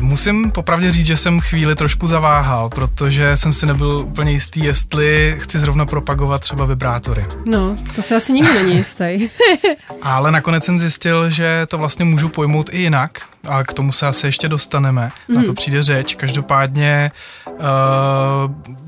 musím popravdě říct, že jsem chvíli trošku zaváhal, protože jsem si nebyl úplně jistý, jestli chci zrovna propagovat třeba vibrátory. No, to se asi nikdo není jistý. (laughs) Ale nakonec jsem zjistil, že to vlastně můžu pojmout i jinak a k tomu se asi ještě dostaneme. Mm. Na to mhm. přijde řeč. Každopádně uh,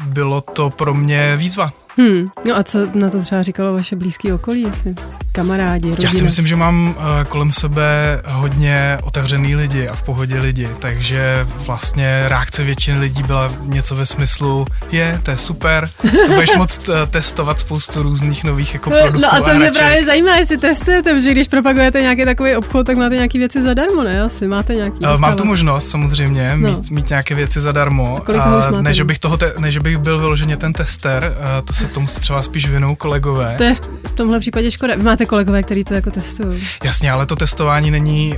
bylo to pro mě výzva. Hmm. No a co na to třeba říkalo vaše blízké okolí, jestli kamarádi, rodina? Já si myslím, že mám uh, kolem sebe hodně otevřený lidi a v pohodě lidi, takže vlastně reakce většiny lidí byla něco ve smyslu, je, to je super, to budeš (laughs) moct uh, testovat spoustu různých nových jako produktů No a to a mě právě zajímá, jestli testujete, protože když propagujete nějaký takový obchod, tak máte nějaké věci zadarmo, ne? Asi máte nějaký. Uh, mám tu možnost samozřejmě no. mít, mít nějaké věci zadarmo. A kolik toho už máte? Ne, že bych, toho te, ne, že bych byl vyloženě ten tester, uh, to se tomu třeba spíš věnou kolegové. To je v tomhle případě škoda. Vy máte kolegové, kteří to jako testují. Jasně, ale to testování není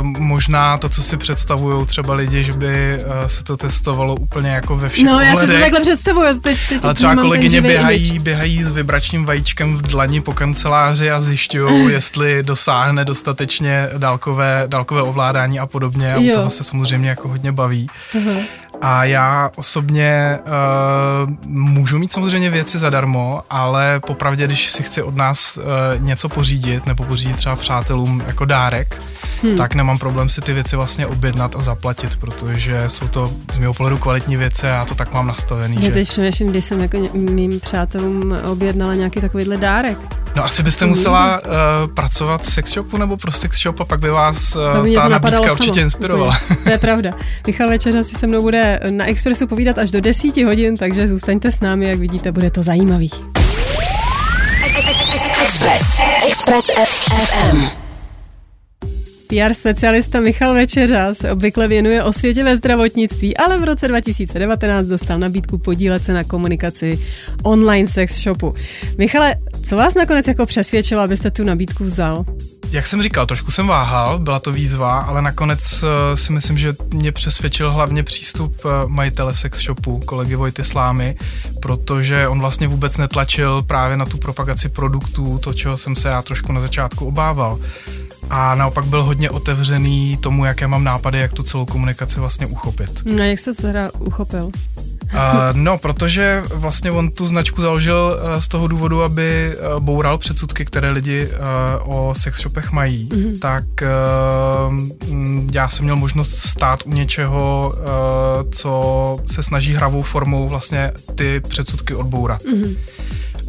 uh, možná to, co si představují třeba lidi, že by uh, se to testovalo úplně jako ve všech No, ohledech. já si to takhle představuju. Teď, teď ale třeba kolegyně běhají, běhají s vibračním vajíčkem v dlani po kanceláři a zjišťují, (laughs) jestli dosáhne dostatečně dálkové, dálkové ovládání a podobně. A u toho se samozřejmě jako hodně baví. Uh-huh. A já osobně uh, můžu mít samozřejmě věci zadarmo, ale popravdě, když si chci od nás uh, něco pořídit, nebo pořídit třeba přátelům jako dárek, hmm. tak nemám problém si ty věci vlastně objednat a zaplatit, protože jsou to z mého pohledu kvalitní věci a já to tak mám nastavený. Já že... teď přemýšlím, když jsem jako mým přátelům objednala nějaký takovýhle dárek. No asi byste musela uh, pracovat v sex shopu nebo pro sex shop a pak by vás uh, ta nabídka určitě samo. inspirovala. To je pravda. Michal Večera si se mnou bude na Expressu povídat až do 10 hodin, takže zůstaňte s námi, jak vidíte, bude to zajímavý. Express. Express FM. PR specialista Michal Večeřa se obvykle věnuje o světě ve zdravotnictví, ale v roce 2019 dostal nabídku podílet se na komunikaci online sex shopu. Michale, co vás nakonec jako přesvědčilo, abyste tu nabídku vzal? Jak jsem říkal, trošku jsem váhal, byla to výzva, ale nakonec eh, si myslím, že mě přesvědčil hlavně přístup eh, majitele sex shopu, kolegy Vojty Slámy, protože on vlastně vůbec netlačil právě na tu propagaci produktů, to, čeho jsem se já trošku na začátku obával a naopak byl hodně otevřený tomu, jaké mám nápady, jak tu celou komunikaci vlastně uchopit. No jak se teda uchopil? Uh, no, protože vlastně on tu značku založil uh, z toho důvodu, aby uh, boural předsudky, které lidi uh, o sex shopech mají, mm-hmm. tak uh, já jsem měl možnost stát u něčeho, uh, co se snaží hravou formou vlastně ty předsudky odbourat. Mm-hmm.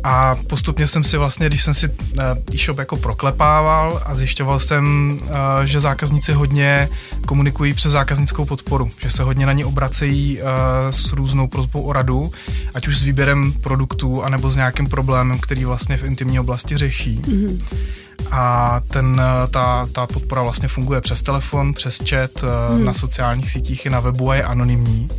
A postupně jsem si vlastně, když jsem si eh, e-shop jako proklepával a zjišťoval jsem, eh, že zákazníci hodně komunikují přes zákaznickou podporu, že se hodně na ně obracejí eh, s různou prozbou o radu, ať už s výběrem produktů, anebo s nějakým problémem, který vlastně v intimní oblasti řeší. Mm-hmm. A ten, ta, ta podpora vlastně funguje přes telefon, přes chat, mm. na sociálních sítích i na webu a je anonymní.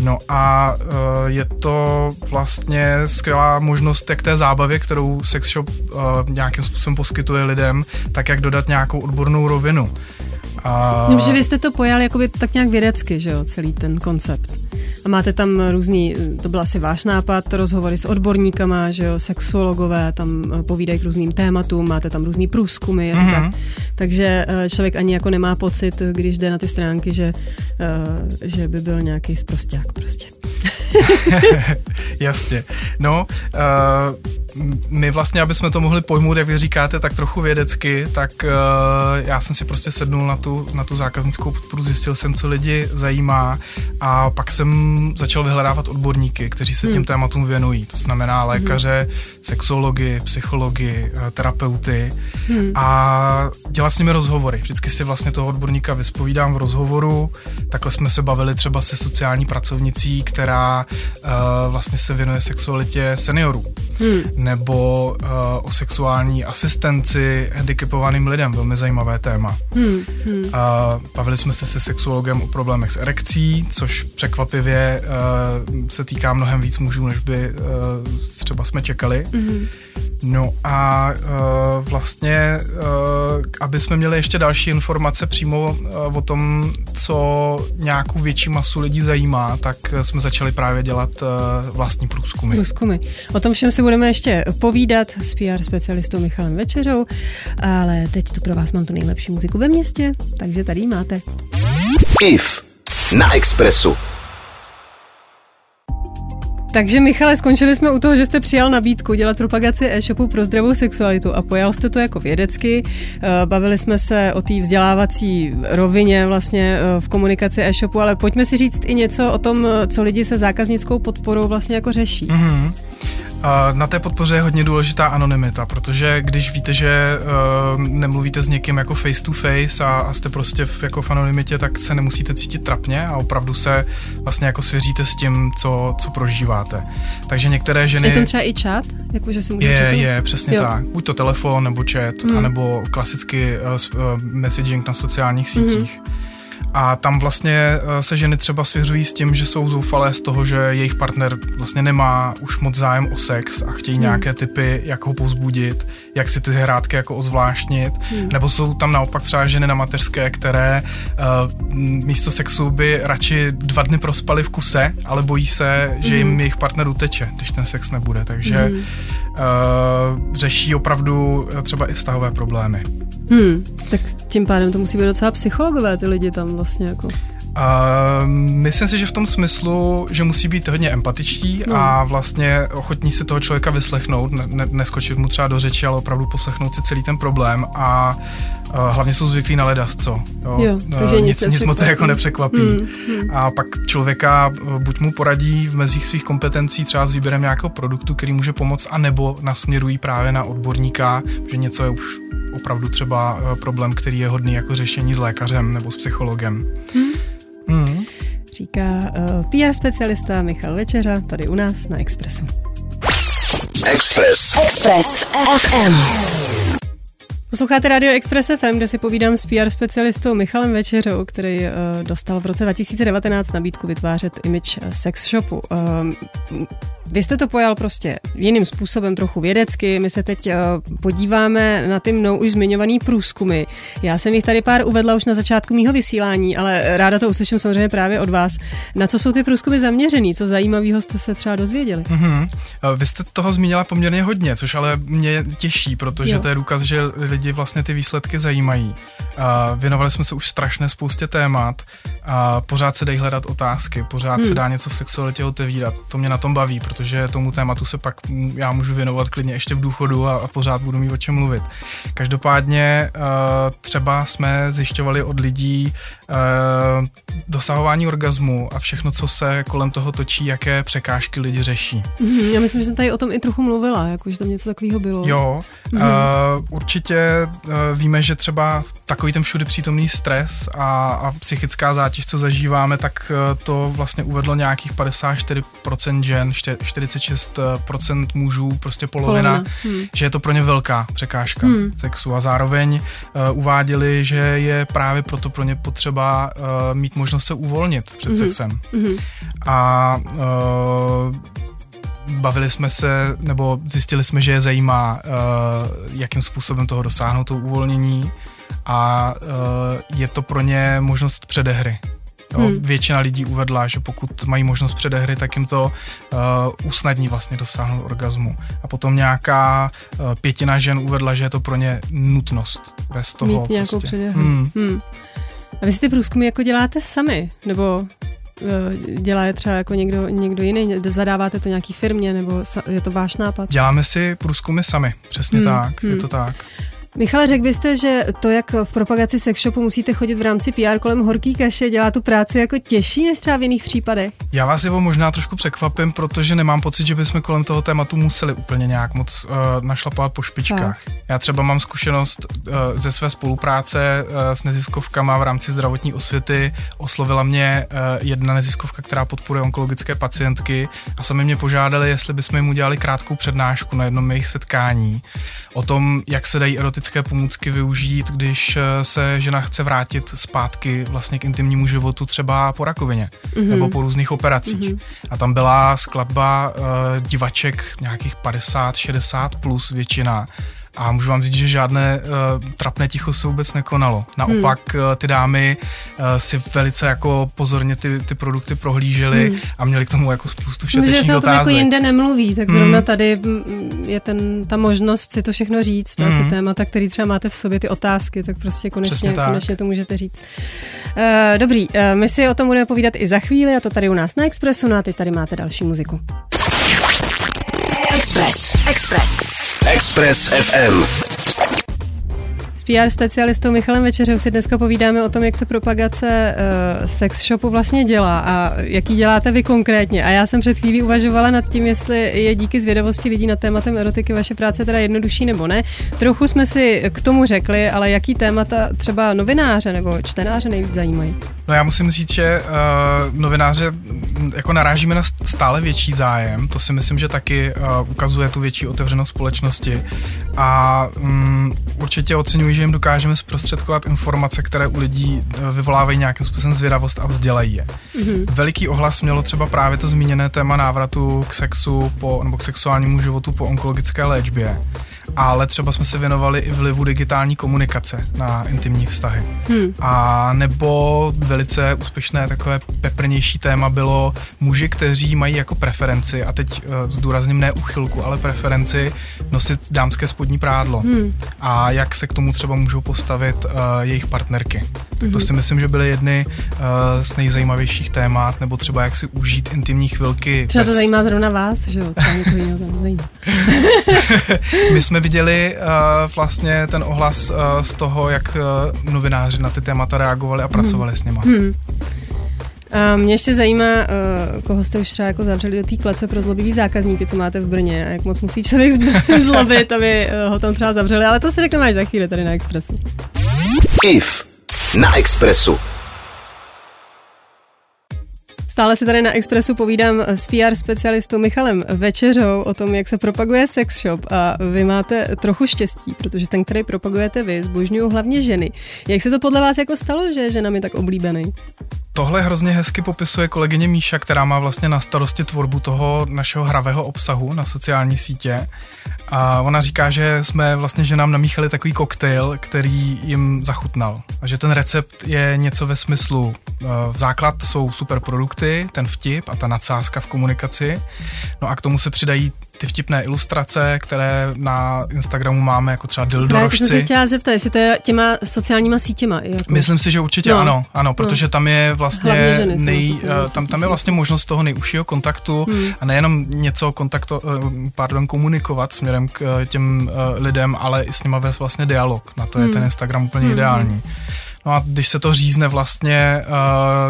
No a uh, je to vlastně skvělá možnost jak té zábavě, kterou sex shop uh, nějakým způsobem poskytuje lidem, tak jak dodat nějakou odbornou rovinu. A... No, že vy jste to pojali jakoby tak nějak vědecky, že jo, celý ten koncept. A máte tam různý, to byl asi váš nápad, rozhovory s odborníkama, že jo, sexuologové tam eh, povídají k různým tématům, máte tam různý průzkumy, mm-hmm. tak. Takže eh, člověk ani jako nemá pocit, když jde na ty stránky, že, eh, že by byl nějaký zprosták prostě. (laughs) Jasně. No, uh, my vlastně, aby jsme to mohli pojmout, jak vy říkáte, tak trochu vědecky, tak uh, já jsem si prostě sednul na tu, na tu zákaznickou podporu, zjistil jsem, co lidi zajímá a pak jsem začal vyhledávat odborníky, kteří se hmm. těm tématům věnují. To znamená lékaře, hmm. sexologi, psychologi, eh, terapeuty hmm. a dělat s nimi rozhovory. Vždycky si vlastně toho odborníka vyspovídám v rozhovoru. Takhle jsme se bavili třeba se sociální pracovnicí, která uh, vlastně se věnuje sexualitě seniorů. Hmm nebo uh, o sexuální asistenci handicapovaným lidem, velmi zajímavé téma. Hmm, hmm. Uh, bavili jsme se se sexuologem o problémech s erekcí, což překvapivě uh, se týká mnohem víc mužů, než by uh, třeba jsme čekali. Hmm. No a uh, vlastně, uh, aby jsme měli ještě další informace přímo uh, o tom, co nějakou větší masu lidí zajímá, tak jsme začali právě dělat uh, vlastní průzkumy. Průzkumy. O tom všem si budeme ještě povídat s PR specialistou Michalem Večeřou, ale teď tu pro vás mám tu nejlepší muziku ve městě, takže tady máte. IF na Expressu. Takže Michale, skončili jsme u toho, že jste přijal nabídku dělat propagaci e-shopu pro zdravou sexualitu a pojal jste to jako vědecky. Eh, bavili jsme se o té vzdělávací rovině vlastně eh, v komunikaci e-shopu, ale pojďme si říct i něco o tom, co lidi se zákaznickou podporou vlastně jako řeší. Mm-hmm. Na té podpoře je hodně důležitá anonymita, protože když víte, že uh, nemluvíte s někým jako face to face a, a jste prostě v, jako v anonymitě, tak se nemusíte cítit trapně a opravdu se vlastně jako svěříte s tím, co, co prožíváte. Takže některé ženy... Je ten třeba i chat? Jako, že si je, je, přesně jo. tak. Buď to telefon, nebo chat, hmm. anebo klasicky uh, messaging na sociálních sítích. Hmm. A tam vlastně eh, se ženy třeba svěřují s tím, že jsou zoufalé z toho, že jejich partner vlastně nemá už moc zájem o sex a chtějí hmm. nějaké typy, jak ho povzbudit, jak si ty hrátky jako ozvláštnit. Hmm. Nebo jsou tam naopak třeba ženy na mateřské, které uh, místo sexu by radši dva dny prospali v kuse, ale bojí se, že jim hmm. jejich partner uteče, když ten sex nebude. Takže hmm. uh, řeší opravdu třeba i vztahové problémy. Hmm, tak tím pádem to musí být docela psychologové ty lidi tam vlastně jako. Uh, myslím si, že v tom smyslu, že musí být hodně empatičtí no. a vlastně ochotní si toho člověka vyslechnout, ne, ne, neskočit mu třeba do řeči, ale opravdu poslechnout si celý ten problém a uh, hlavně jsou zvyklí na ledas, co. Jo, jo takže uh, nic, nic moc jako nepřekvapí. Hmm, hmm. A pak člověka buď mu poradí v mezích svých kompetencí třeba s výběrem nějakého produktu, který může pomoct, anebo nasměrují právě na odborníka, že něco je už opravdu třeba problém, který je hodný jako řešení s lékařem nebo s psychologem. Hmm. Mm. Říká uh, eh, PR specialista Michal Večeřa tady u nás na Expressu. Express. Express FM. Posloucháte Radio Express FM, kde si povídám s PR specialistou Michalem Večeřou, který uh, dostal v roce 2019 nabídku vytvářet image sex shopu. Uh, vy jste to pojal prostě jiným způsobem, trochu vědecky. My se teď uh, podíváme na ty mnou už zmiňovaný průzkumy. Já jsem jich tady pár uvedla už na začátku mýho vysílání, ale ráda to uslyším samozřejmě právě od vás. Na co jsou ty průzkumy zaměřený? Co zajímavého jste se třeba dozvěděli? Mm-hmm. Vy jste toho zmínila poměrně hodně, což ale mě těší, protože jo. to je důkaz, že lidi vlastně ty výsledky zajímají. Uh, věnovali jsme se už strašné spoustě témat a pořád se dají hledat otázky, pořád hmm. se dá něco v sexualitě otevírat. To mě na tom baví, protože tomu tématu se pak já můžu věnovat klidně ještě v důchodu a, a pořád budu mít o čem mluvit. Každopádně uh, třeba jsme zjišťovali od lidí uh, dosahování orgazmu a všechno, co se kolem toho točí, jaké překážky lidi řeší. Hmm, já myslím, že jsem tady o tom i trochu mluvila, jako, že tam něco takového bylo. Jo, hmm. uh, určitě uh, víme, že třeba takový ten všude přítomný stres a, a psychická zátěž co zažíváme, tak eh, to vlastně uvedlo nějakých 54% žen, 46% mužů, prostě polovina, polovina. Hmm. že je to pro ně velká překážka hmm. sexu a zároveň uh, uváděli, že je právě proto pro ně potřeba uh, mít možnost se uvolnit před hmm. sexem. Hmm. A uh, bavili jsme se, nebo zjistili jsme, že je zajímá, uh, jakým způsobem toho dosáhnout, to uvolnění a uh, je to pro ně možnost předehry. Jo, hmm. Většina lidí uvedla, že pokud mají možnost předehry, tak jim to uh, usnadní vlastně dosáhnout orgazmu. A potom nějaká uh, pětina žen uvedla, že je to pro ně nutnost. Bez toho Mít nějakou prostě. předehru. Hmm. Hmm. A vy si ty průzkumy jako děláte sami? Nebo eh, dělá je třeba jako někdo, někdo jiný? Zadáváte to nějaký firmě? Nebo je to váš nápad? Děláme si průzkumy sami, přesně Hmm, tak, je hmm. to tak. Michale, řekl byste, že to, jak v propagaci sex shopu musíte chodit v rámci PR kolem horký kaše, dělá tu práci jako těžší než třeba v jiných případech? Já vás jeho možná trošku překvapím, protože nemám pocit, že bychom kolem toho tématu museli úplně nějak moc uh, našlapovat po špičkách. Já třeba mám zkušenost uh, ze své spolupráce uh, s neziskovkama v rámci zdravotní osvěty. Oslovila mě uh, jedna neziskovka, která podporuje onkologické pacientky a sami mě požádali, jestli bychom jim udělali krátkou přednášku na jednom jejich setkání o tom, jak se dají erotické pomůcky využít, když eh, se žena chce vrátit zpátky vlastně k intimnímu životu třeba po rakovině mm-hmm. nebo po různých operacích. Mm-hmm. A tam byla skladba uh, divaček nějakých 50, 60 plus většina. A můžu vám říct, že žádné uh, trapné ticho se vůbec nekonalo. Naopak hmm. uh, ty dámy uh, si velice jako pozorně ty, ty produkty prohlížely hmm. a měli k tomu jako spoustu Že všetečných se o tom jako otázek. jinde nemluví, tak zrovna Hmm. tady mm, je ten, ta možnost si to všechno říct, a ty Hmm. témata, které třeba máte v sobě, ty otázky, tak prostě konečně, tak. konečně to můžete říct. Uh, dobrý, uh, my si o tom budeme povídat i za chvíli, a to tady u nás na Expressu, no a teď tady máte další muziku. Express. Express. Express FM. PR specialistou Michalem Večeřou si dneska povídáme o tom, jak se propagace uh, sex shopu vlastně dělá a jaký děláte vy konkrétně. A já jsem před chvílí uvažovala nad tím, jestli je díky zvědavosti lidí nad tématem erotiky vaše práce teda jednodušší nebo ne. Trochu jsme si k tomu řekli, ale jaký témata třeba novináře nebo čtenáře nejvíc zajímají? No já musím říct, že uh, novináře mm, jako narážíme na stále větší zájem, to si myslím, že taky uh, ukazuje tu větší otevřenost společnosti a um, určitě oceňuji, že jim dokážeme zprostředkovat informace, které u lidí uh, vyvolávají nějakým způsobem zvědavost a vzdělají je. Mm-hmm. Veliký ohlas mělo třeba právě to zmíněné téma návratu k sexu po, nebo k sexuálnímu životu po onkologické léčbě. Ale třeba jsme se věnovali i vlivu digitální komunikace na intimní vztahy. Hmm. A nebo velice úspěšné takové peprnější téma bylo muži, kteří mají jako preferenci, a teď uh, zdůrazním ne uchylku, ale preferenci nosit dámské spodní prádlo. Hmm. A jak se k tomu třeba můžou postavit uh, jejich partnerky. Tak to si myslím, že byly jedny uh, z nejzajímavějších témat, nebo třeba jak si užít intimní chvilky. Třeba to bez- zajímá zrovna vás, že jo? To. (laughs) My jsme viděli uh, vlastně ten ohlas uh, z toho, jak uh, novináři na ty témata reagovali a pracovali s nima. Hmm. A mě ještě zajímá, uh, koho jste už třeba jako zavřeli do té klece pro zlobivý zákazníky, co máte v Brně a jak moc musí člověk (laughs) zlobit, aby uh, ho tam třeba zavřeli, ale to si řekneme až za chvíli tady na Expressu. IF na Expressu. Stále si tady na Expressu povídám s PR specialistou Michalem Večeřou o tom, jak se propaguje sex shop a vy máte trochu štěstí, protože ten, který propagujete vy, zbožňují hlavně ženy. Jak se to podle vás jako stalo, že je ženami tak oblíbený? Tohle hrozně hezky popisuje kolegyně Míša, která má vlastně na starosti tvorbu toho našeho hravého obsahu na sociální sítě. A ona říká, že jsme vlastně ženám namíchali takový koktejl, který jim zachutnal. A že ten recept je něco ve smyslu, eh, v základ jsou super produkty, ten vtip a ta nadsázka v komunikaci. No a k tomu se přidají ty vtipné ilustrace, které na Instagramu máme, jako třeba Právě to jsem se dildorožci. chtěla zeptat, jestli to je těma sociálníma sítěma. Jako. Myslím si, že určitě No. no, ano, ano, protože tam je vlastně ženy nej, tam, tam je vlastně možnost toho nejužšího kontaktu Hmm. a nejenom něco kontakto, eh, pardon, komunikovat směrem k eh, těm eh, lidem, ale i s nima vést vlastně dialog. Na to je Hmm. ten Instagram úplně Hmm. ideální. No a když se to řízne vlastně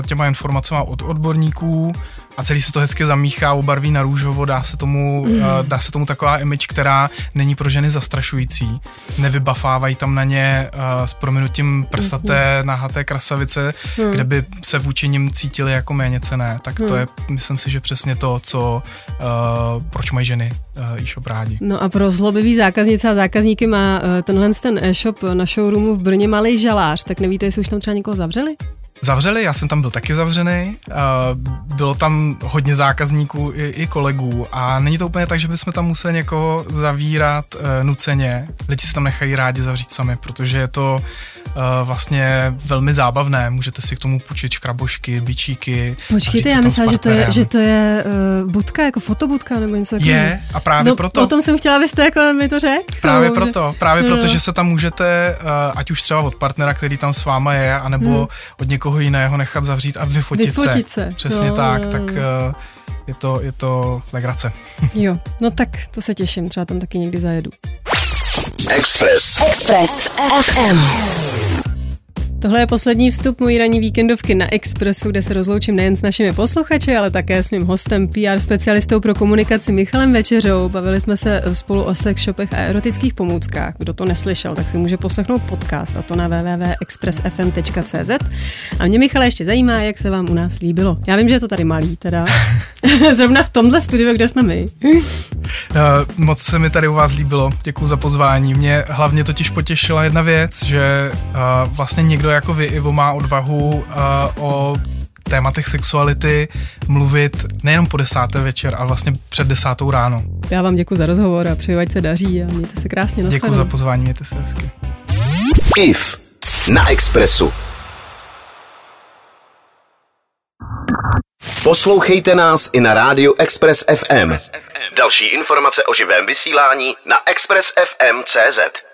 těma informacemi od odborníků a celý se to hezky zamíchá, obarví na růžovo, dá se tomu, Mhm. uh, dá se tomu taková image, která není pro ženy zastrašující. Nevybafávají tam na ně uh, s prominutím prsaté, nahaté krasavice, Hmm. kde by se vůči nim cítili jako méně cené. Tak to Hmm. je, myslím si, že přesně to, co, uh, proč mají ženy uh, e-shop rádi. No a pro zlobivý zákaznice a zákazníky má eh, tenhle ten e-shop na showroomu v Brně malý žalář, tak nevíte, jestli už tam třeba někoho zavřeli? Zavřeli, já jsem tam byl taky zavřený, bylo tam hodně zákazníků i, i kolegů a není to úplně tak, že bychom tam museli někoho zavírat uh, nuceně. Lidi se tam nechají rádi zavřít sami, protože je to vlastně velmi zábavné. Můžete si k tomu půjčit škrabošky, bičíky. Počkejte, já myslím, že to je, že to je uh, budka, jako fotobudka nebo něco takového. Je a právě no, proto. O tom jsem chtěla, abyste jako mi to řekl. Právě že... proto, právě no, proto, no. že se tam můžete, uh, ať už třeba od partnera, který tam s váma je, anebo hmm. od někoho jiného nechat zavřít a vyfotit, vyfotit se. se. Přesně no, tak, no, tak uh, je to, je to legrace. Jo, no tak to se těším, třeba tam taky někdy zajedu. Express. Express FM. Tohle je poslední vstup mojí ranní víkendovky na Expressu, kde se rozloučím nejen s našimi posluchači, ale také s mým hostem, PR specialistou pro komunikaci Michalem Večeřou. Bavili jsme se spolu o sex shopech a erotických pomůckách. Kdo to neslyšel, tak si může poslechnout podcast a to na www.expressfm.cz. A mě Michale ještě zajímá, jak se vám u nás líbilo. Já vím, že je to tady malý teda. (laughs) (laughs) Zrovna v tomhle studiu, kde jsme my. uh, moc se mi tady u vás líbilo. Děkuji za pozvání. Mě hlavně totiž potěšila jedna věc, že uh, vlastně někdo jako vy, Ivo, má odvahu uh, o tématech sexuality mluvit nejenom po desáté večer, ale vlastně před desátou ráno. Já vám děkuji za rozhovor a přeji, ať se daří a mějte se krásně. Děkuji za pozvání, mějte se hezky. IF na Expressu. Poslouchejte nás i na rádiu Express FM. Další informace o živém vysílání na expressfm.cz.